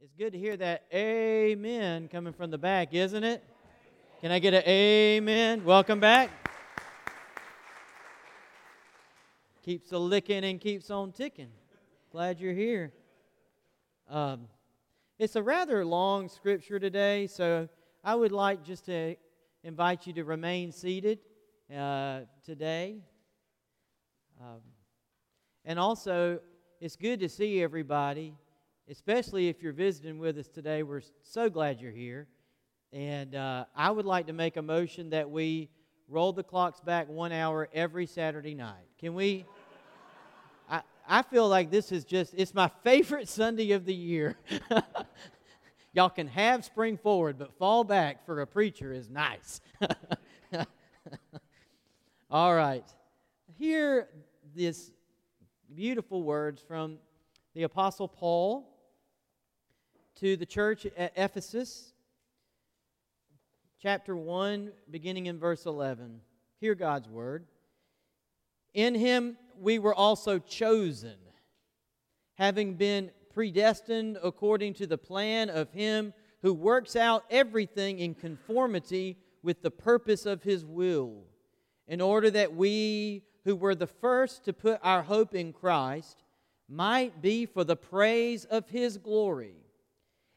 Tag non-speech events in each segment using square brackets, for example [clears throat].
It's good to hear that amen coming from the back, isn't it? Can I get an amen? Welcome back. Keeps a licking and keeps on ticking. Glad you're here. Um, it's a rather long scripture today, so I would like just to invite you to remain seated uh, today. Um, and also, it's good to see everybody especially if you're visiting with us today. We're so glad you're here. And uh, I would like to make a motion that we roll the clocks back one hour every Saturday night. Can we? [laughs] I, I feel like this is just, it's my favorite Sunday of the year. [laughs] Y'all can have spring forward, but fall back for a preacher is nice. [laughs] All right. Hear this beautiful words from the Apostle Paul to the church at Ephesus, chapter 1, beginning in verse 11. Hear God's word. In him we were also chosen, having been predestined according to the plan of him who works out everything in conformity with the purpose of his will, in order that we who were the first to put our hope in Christ might be for the praise of his glory.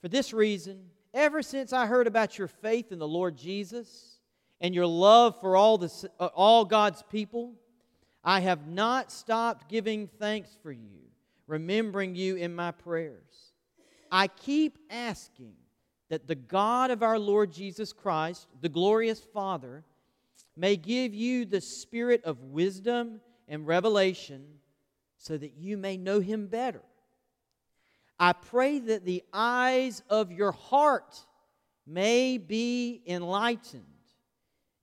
For this reason, ever since I heard about your faith in the Lord Jesus and your love for all, the, uh, all God's people, I have not stopped giving thanks for you, remembering you in my prayers. I keep asking that the God of our Lord Jesus Christ, the glorious Father, may give you the spirit of wisdom and revelation so that you may know him better I pray that the eyes of your heart may be enlightened,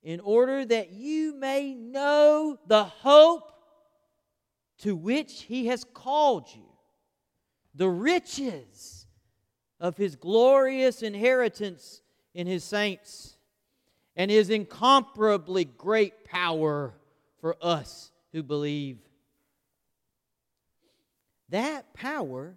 in order that you may know the hope to which He has called you, the riches of His glorious inheritance in His saints, and His incomparably great power for us who believe. That power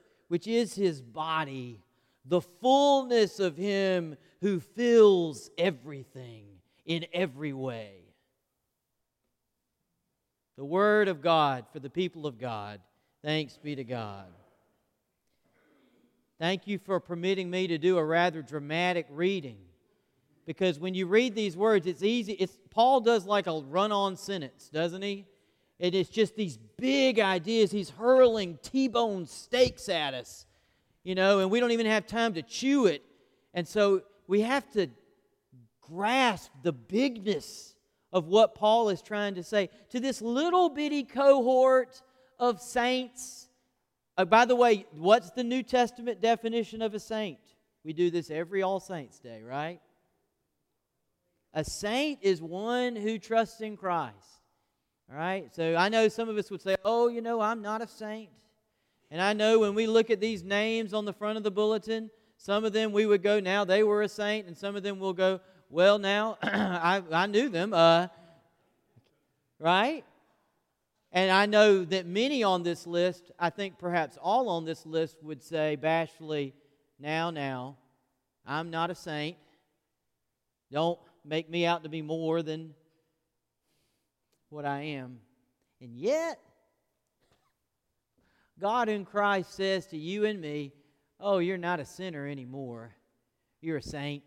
which is his body, the fullness of him who fills everything in every way. The Word of God for the people of God. Thanks be to God. Thank you for permitting me to do a rather dramatic reading. Because when you read these words, it's easy. It's, Paul does like a run on sentence, doesn't he? It is just these big ideas. He's hurling T bone steaks at us, you know, and we don't even have time to chew it. And so we have to grasp the bigness of what Paul is trying to say to this little bitty cohort of saints. Uh, by the way, what's the New Testament definition of a saint? We do this every All Saints Day, right? A saint is one who trusts in Christ. All right? So I know some of us would say, oh, you know, I'm not a saint. And I know when we look at these names on the front of the bulletin, some of them we would go, now they were a saint, and some of them will go, well, now [clears throat] I, I knew them. Uh, right? And I know that many on this list, I think perhaps all on this list, would say bashfully, now, now, I'm not a saint. Don't make me out to be more than what I am. And yet, God in Christ says to you and me, oh, you're not a sinner anymore. You're a saint.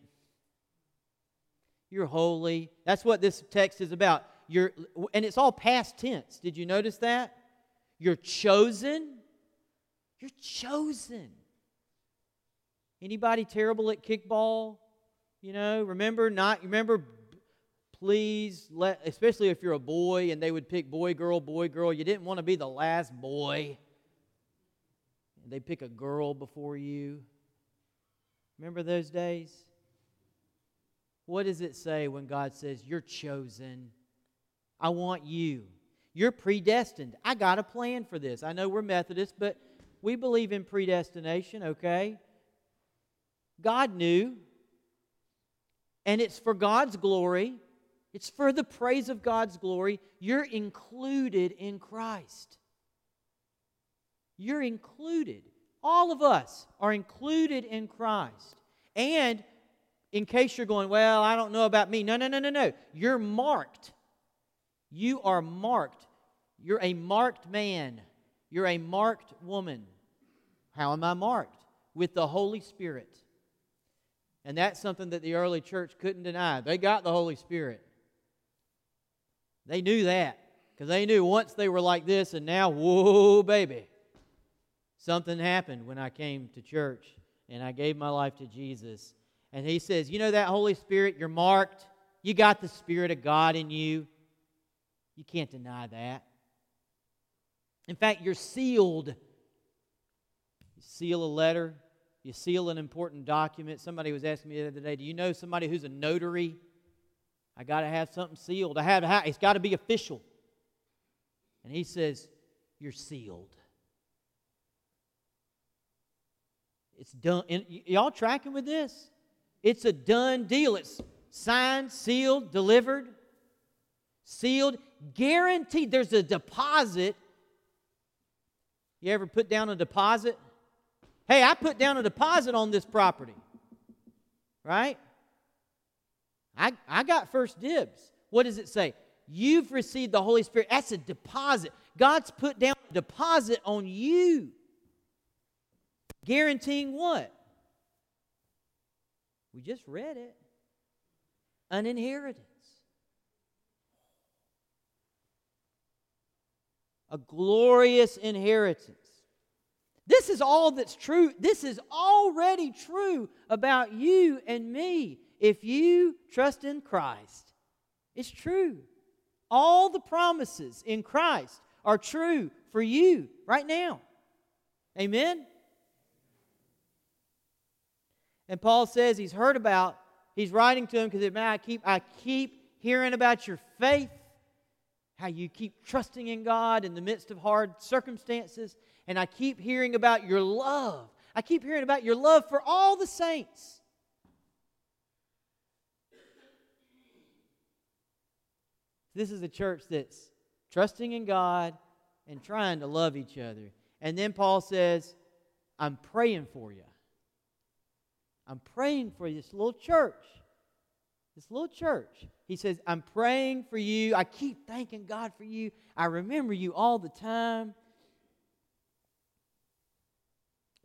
You're holy. That's what this text is about. You're, and it's all past tense. Did you notice that? You're chosen. You're chosen. Anybody terrible at kickball? You know, remember not remember please let especially if you're a boy and they would pick boy girl boy girl you didn't want to be the last boy. They pick a girl before you. Remember those days? What does it say when god says you're chosen. I want you. You're predestined. I got a plan for this. I know we're methodists but we believe in predestination okay? God knew. And it's for god's glory it's for the praise of God's glory. You're included in Christ. You're included. All of us are included in Christ. And in case you're going, well, I don't know about me. No, no, no, no, no. You're marked. You are marked. You're a marked man. You're a marked woman. How am I marked? With the Holy Spirit. And that's something that the early church couldn't deny. They got the Holy Spirit. They knew that because they knew once they were like this, and now, whoa, baby. Something happened when I came to church and I gave my life to Jesus. And he says, You know that Holy Spirit, you're marked. You got the Spirit of God in you. You can't deny that. In fact, you're sealed. You seal a letter, you seal an important document. Somebody was asking me the other day, Do you know somebody who's a notary? I got to have something sealed. I have it's got to be official. And he says, You're sealed. It's done. And y'all tracking with this? It's a done deal. It's signed, sealed, delivered, sealed, guaranteed. There's a deposit. You ever put down a deposit? Hey, I put down a deposit on this property. Right? I, I got first dibs. What does it say? You've received the Holy Spirit. That's a deposit. God's put down a deposit on you. Guaranteeing what? We just read it an inheritance. A glorious inheritance. This is all that's true. This is already true about you and me if you trust in Christ, it's true. All the promises in Christ are true for you right now. Amen? And Paul says he's heard about, he's writing to him because man, I keep, I keep hearing about your faith, how you keep trusting in God in the midst of hard circumstances, and I keep hearing about your love. I keep hearing about your love for all the saints. This is a church that's trusting in God and trying to love each other. And then Paul says, I'm praying for you. I'm praying for this little church. This little church. He says, I'm praying for you. I keep thanking God for you. I remember you all the time.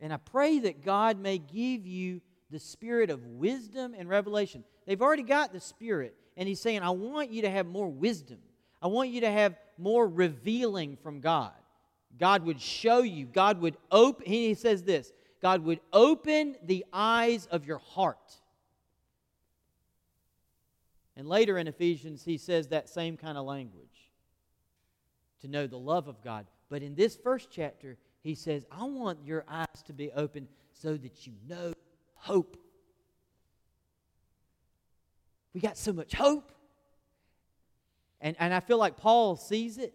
And I pray that God may give you the spirit of wisdom and revelation. They've already got the spirit and he's saying, I want you to have more wisdom. I want you to have more revealing from God. God would show you, God would open, he says this God would open the eyes of your heart. And later in Ephesians, he says that same kind of language to know the love of God. But in this first chapter, he says, I want your eyes to be open so that you know hope we got so much hope. And, and I feel like Paul sees it,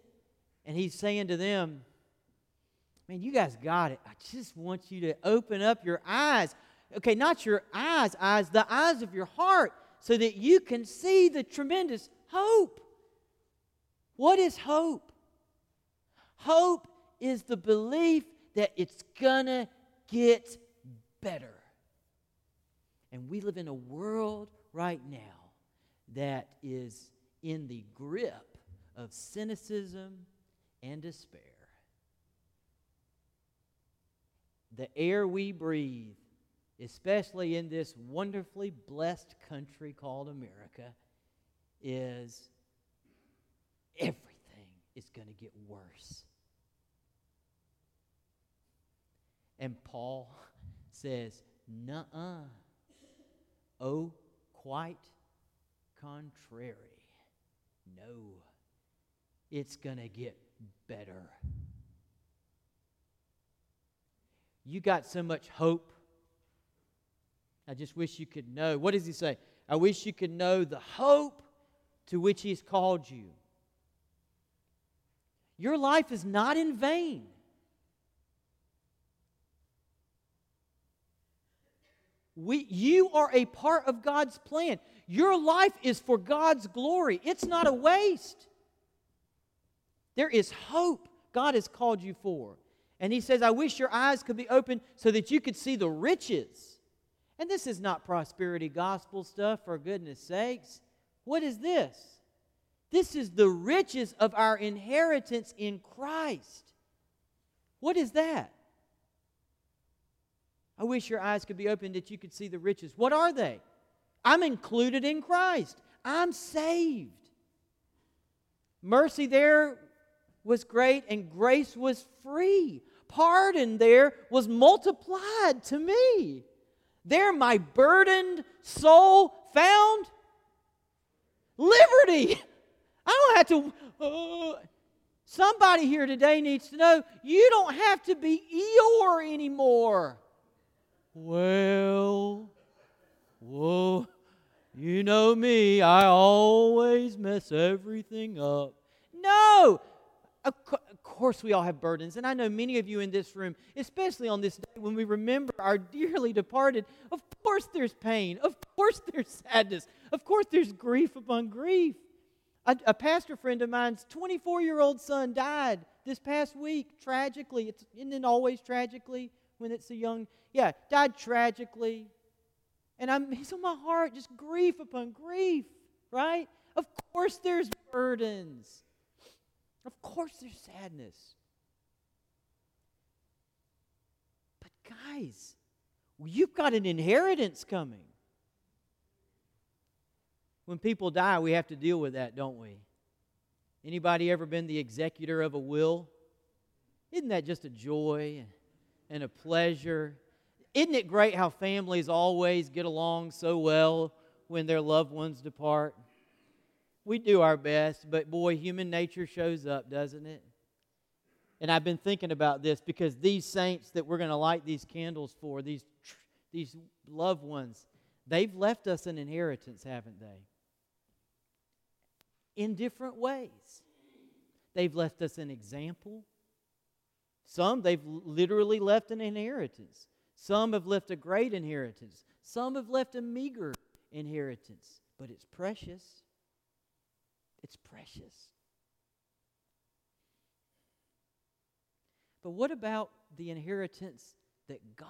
and he's saying to them, Man, you guys got it. I just want you to open up your eyes. Okay, not your eyes, eyes, the eyes of your heart, so that you can see the tremendous hope. What is hope? Hope is the belief that it's gonna get better. And we live in a world right now that is in the grip of cynicism and despair. the air we breathe, especially in this wonderfully blessed country called America, is everything is going to get worse. And Paul [laughs] says, Nuh uh. Oh, quite contrary. No, it's going to get better. You got so much hope. I just wish you could know. What does he say? I wish you could know the hope to which he's called you. Your life is not in vain. We, you are a part of God's plan. Your life is for God's glory, it's not a waste. There is hope God has called you for. And He says, I wish your eyes could be open so that you could see the riches. And this is not prosperity gospel stuff, for goodness sakes. What is this? This is the riches of our inheritance in Christ. What is that? I wish your eyes could be open that you could see the riches. What are they? I'm included in Christ. I'm saved. Mercy there was great and grace was free. Pardon there was multiplied to me. There my burdened soul found liberty. [laughs] I don't have to. Uh, somebody here today needs to know you don't have to be Eeyore anymore. Well, whoa, you know me, I always mess everything up. No, of, co- of course we all have burdens, and I know many of you in this room, especially on this day when we remember our dearly departed, of course there's pain, of course there's sadness, of course there's grief upon grief. A, a pastor friend of mine's 24 year old son died this past week tragically. It's, isn't it always tragically? when it's a young, yeah, died tragically. And I'm, he's on my heart, just grief upon grief, right? Of course there's burdens. Of course there's sadness. But guys, you've got an inheritance coming. When people die, we have to deal with that, don't we? Anybody ever been the executor of a will? Isn't that just a joy? and a pleasure. Isn't it great how families always get along so well when their loved ones depart? We do our best, but boy, human nature shows up, doesn't it? And I've been thinking about this because these saints that we're going to light these candles for, these, these loved ones, they've left us an inheritance, haven't they? In different ways. They've left us an example. Some they've literally left an inheritance. Some have left a great inheritance. Some have left a meager inheritance. But it's precious. It's precious. But what about the inheritance that God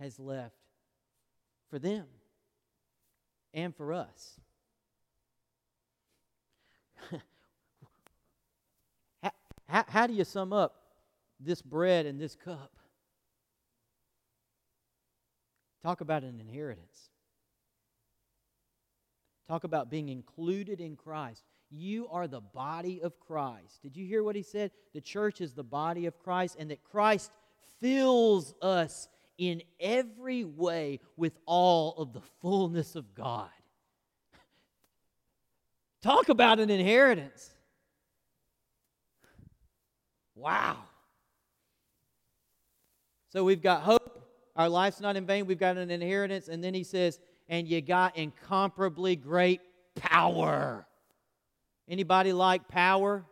has left for them and for us? [laughs] How, how do you sum up this bread and this cup? Talk about an inheritance. Talk about being included in Christ. You are the body of Christ. Did you hear what he said? The church is the body of Christ, and that Christ fills us in every way with all of the fullness of God. Talk about an inheritance. Wow. So we've got hope. Our life's not in vain. We've got an inheritance. And then he says, and you got incomparably great power. Anybody like power?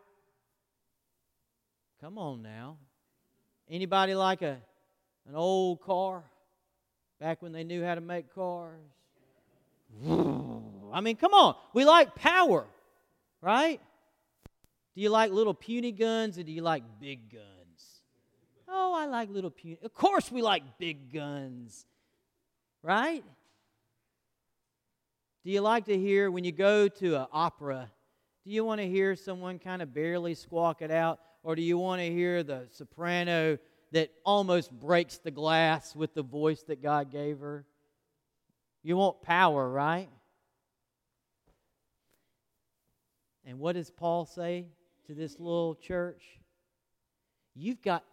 Come on now. Anybody like a an old car back when they knew how to make cars? I mean, come on. We like power, right? Do you like little puny guns or do you like big guns? Oh, I like little puny. Of course, we like big guns, right? Do you like to hear when you go to an opera? Do you want to hear someone kind of barely squawk it out, or do you want to hear the soprano that almost breaks the glass with the voice that God gave her. You want power, right? And what does Paul say to this little church? You've got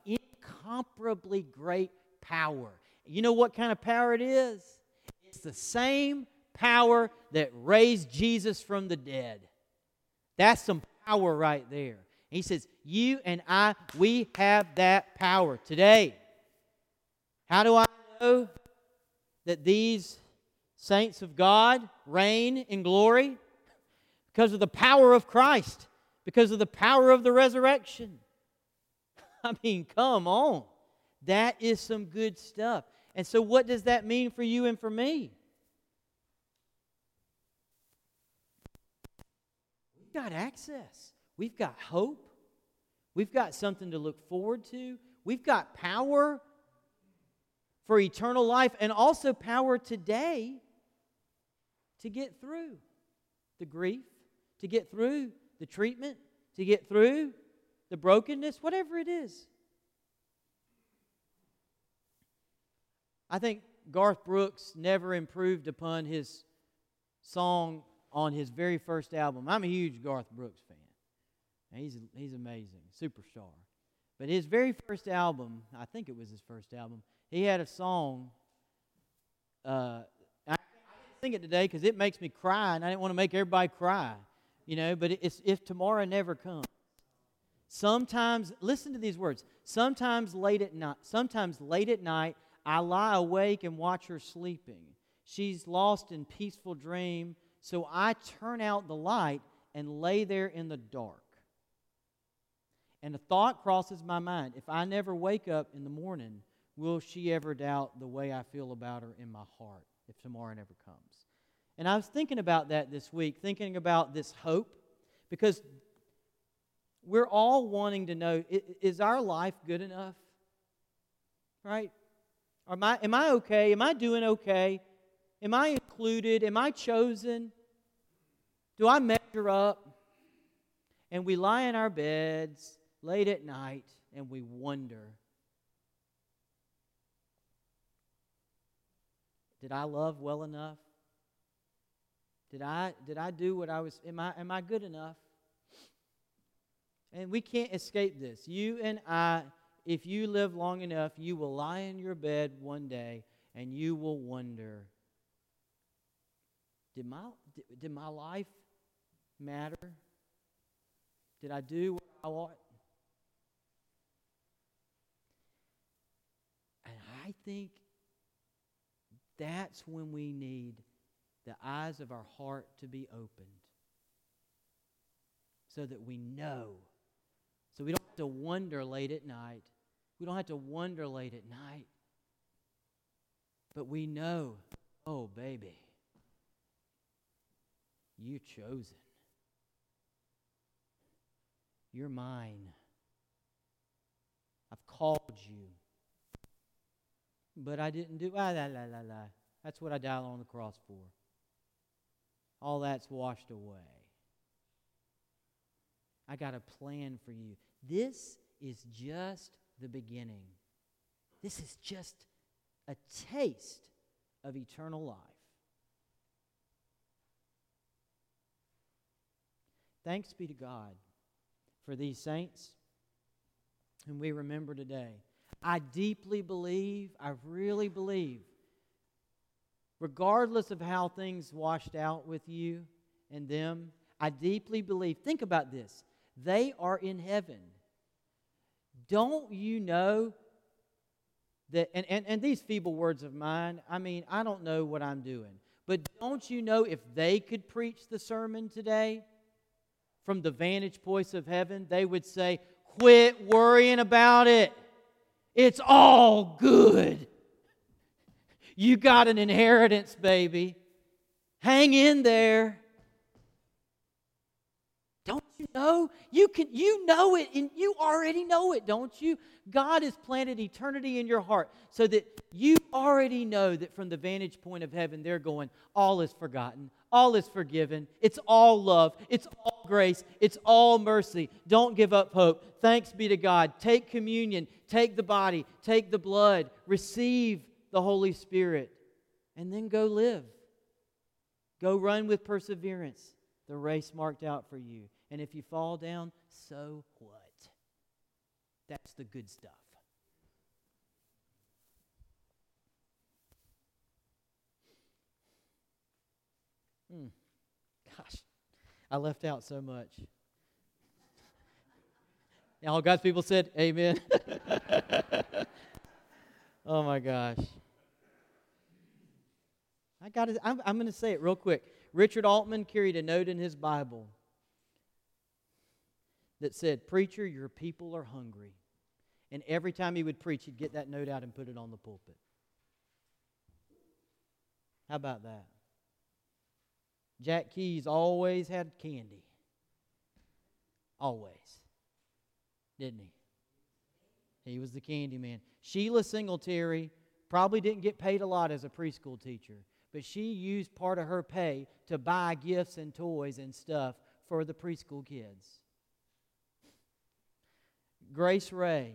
incomparably great power. You know what kind of power it is? It's the same power that raised Jesus from the dead. That's some power right there. He says, You and I, we have that power today. How do I know that these saints of God reign in glory? Because of the power of Christ, because of the power of the resurrection. [laughs] I mean, come on. That is some good stuff. And so, what does that mean for you and for me? We've got access, we've got hope, we've got something to look forward to, we've got power for eternal life, and also power today to get through the grief, to get through the treatment, to get through the brokenness, whatever it is. I think Garth Brooks never improved upon his song on his very first album. I'm a huge Garth Brooks fan. He's, he's amazing, superstar. But his very first album, I think it was his first album, he had a song. Uh, I, I didn't sing it today because it makes me cry, and I didn't want to make everybody cry, you know. But it's if tomorrow never comes. Sometimes, listen to these words. Sometimes late at night, sometimes late at night, I lie awake and watch her sleeping. She's lost in peaceful dream, so I turn out the light and lay there in the dark. And a thought crosses my mind if I never wake up in the morning, will she ever doubt the way I feel about her in my heart if tomorrow never comes? And I was thinking about that this week, thinking about this hope, because we're all wanting to know is our life good enough? Right? Am I, am I okay? Am I doing okay? Am I included? Am I chosen? Do I measure up? And we lie in our beds late at night and we wonder Did I love well enough? Did I, did I do what I was? Am I, am I good enough? And we can't escape this. You and I if you live long enough, you will lie in your bed one day and you will wonder did my, did my life matter? Did I do what I ought? And I think that's when we need the eyes of our heart to be opened so that we know. So we don't have to wonder late at night we don't have to wonder late at night. But we know, oh, baby, you're chosen. You're mine. I've called you. But I didn't do, ah, la, la, la, la. That's what I died on the cross for. All that's washed away. I got a plan for you. This is just the beginning. This is just a taste of eternal life. Thanks be to God for these saints whom we remember today. I deeply believe, I really believe, regardless of how things washed out with you and them, I deeply believe, think about this, they are in heaven. Don't you know that, and, and, and these feeble words of mine, I mean, I don't know what I'm doing, but don't you know if they could preach the sermon today from the vantage points of heaven, they would say, Quit worrying about it. It's all good. You got an inheritance, baby. Hang in there you know? You can you know it and you already know it, don't you? God has planted eternity in your heart so that you already know that from the vantage point of heaven they're going all is forgotten, all is forgiven, it's all love, it's all grace, it's all mercy. Don't give up hope. Thanks be to God. Take communion, take the body, take the blood, receive the Holy Spirit, and then go live. Go run with perseverance the race marked out for you. And if you fall down, so what? That's the good stuff. Hmm. Gosh, I left out so much. And all God's people said, Amen. [laughs] oh my gosh. I got to, I'm, I'm going to say it real quick. Richard Altman carried a note in his Bible that said, Preacher, your people are hungry. And every time he would preach, he'd get that note out and put it on the pulpit. How about that? Jack Keys always had candy. Always. Didn't he? He was the candy man. Sheila Singletary probably didn't get paid a lot as a preschool teacher, but she used part of her pay to buy gifts and toys and stuff for the preschool kids. Grace Ray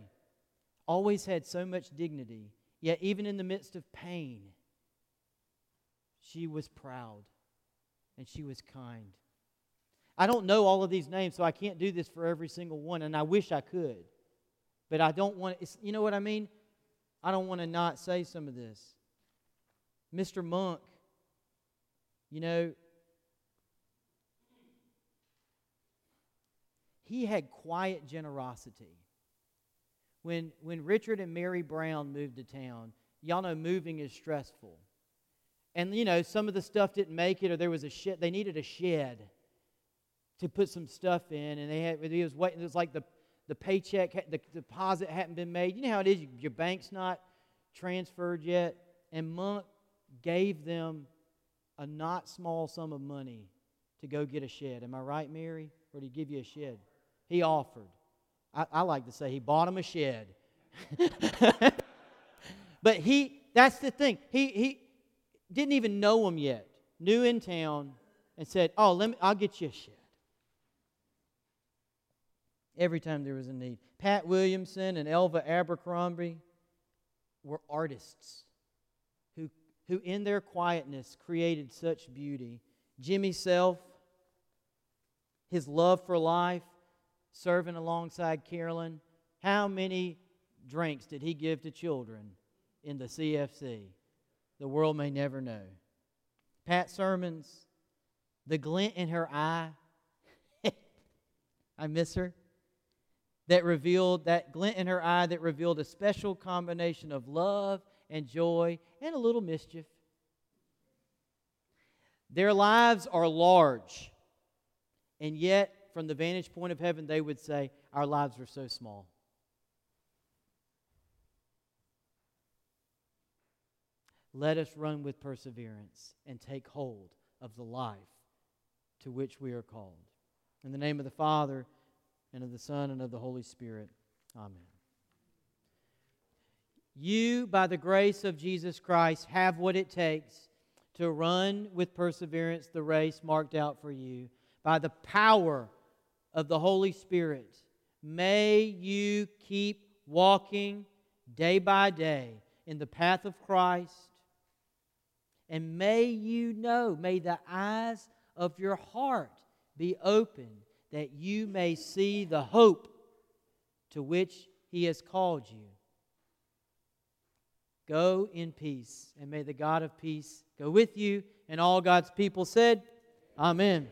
always had so much dignity, yet, even in the midst of pain, she was proud and she was kind. I don't know all of these names, so I can't do this for every single one, and I wish I could. But I don't want you know what I mean? I don't want to not say some of this. Mr. Monk, you know, he had quiet generosity. When, when Richard and Mary Brown moved to town, y'all know moving is stressful and you know some of the stuff didn't make it or there was a shed they needed a shed to put some stuff in and they had it was waiting it was like the the paycheck the deposit hadn't been made you know how it is your bank's not transferred yet and monk gave them a not small sum of money to go get a shed. Am i right mary? Or did he give you a shed? He offered. I, I like to say he bought him a shed. [laughs] But he that's the thing. He he didn't even know him yet, new in town, and said, Oh, let me, I'll get you a shed. Every time there was a need. Pat Williamson and Elva Abercrombie were artists who, in their quietness, created such beauty. Jimmy Self, his love for life, serving alongside Carolyn. How many drinks did he give to children in the CFC? the world may never know. Pat Sermons, the glint in her eye, [laughs] I miss her, that revealed, that glint in her eye that revealed a special combination of love and joy and a little mischief. Their lives are large, and yet, from the vantage point of heaven, they would say, Our lives are so small. Let us run with perseverance and take hold of the life to which we are called. In the name of the Father, and of the Son, and of the Holy Spirit. Amen. You, by the grace of Jesus Christ, have what it takes to run with perseverance the race marked out for you. By the power of the Holy Spirit, may you keep walking day by day in the path of Christ and may you know, may the eyes of your heart be open that you may see the hope to which He has called you. Go in peace, and may the God of peace go with you. And all God's people said, Amen.